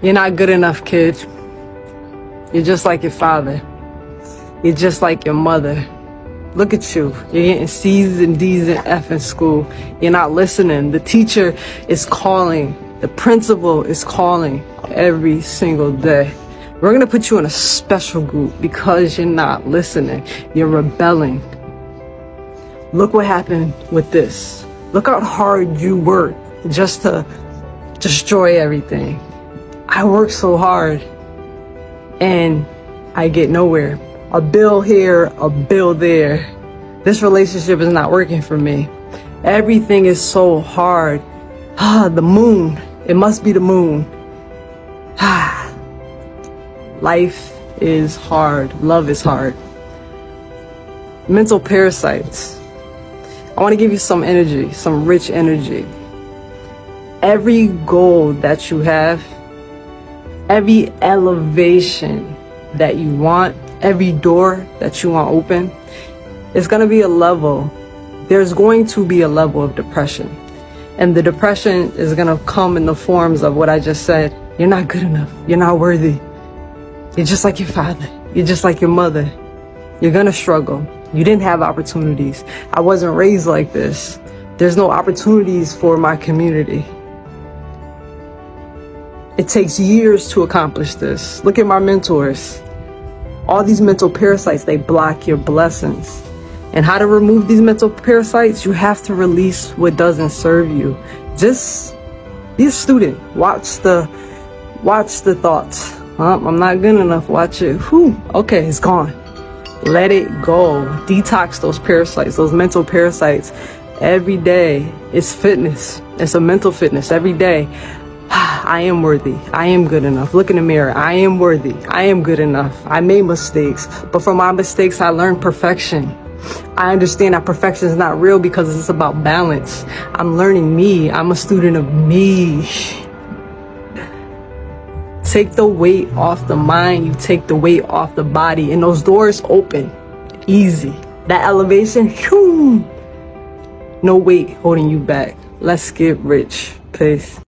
You're not good enough, kid. You're just like your father. You're just like your mother. Look at you. You're getting C's and D's and F in school. You're not listening. The teacher is calling. The principal is calling every single day. We're going to put you in a special group because you're not listening. You're rebelling. Look what happened with this. Look how hard you worked just to destroy everything. I work so hard and I get nowhere. A bill here, a bill there. This relationship is not working for me. Everything is so hard. Ah, the moon. It must be the moon. Ah. Life is hard. Love is hard. Mental parasites. I want to give you some energy, some rich energy. Every goal that you have, every elevation that you want, every door that you want open, it's going to be a level. There's going to be a level of depression. And the depression is going to come in the forms of what I just said. You're not good enough. You're not worthy. You're just like your father. You're just like your mother. You're going to struggle. You didn't have opportunities. I wasn't raised like this. There's no opportunities for my community. It takes years to accomplish this. Look at my mentors. All these mental parasites, they block your blessings. And how to remove these mental parasites? You have to release what doesn't serve you. Just be a student. Watch the watch the thoughts. Oh, I'm not good enough. Watch it. Whew. Okay, it's gone. Let it go. Detox those parasites, those mental parasites. Every day it's fitness. It's a mental fitness every day. I am worthy. I am good enough. Look in the mirror. I am worthy. I am good enough. I made mistakes, but from my mistakes, I learned perfection. I understand that perfection is not real because it's about balance. I'm learning me. I'm a student of me. Take the weight off the mind. You take the weight off the body, and those doors open easy. That elevation, whew, no weight holding you back. Let's get rich. Peace.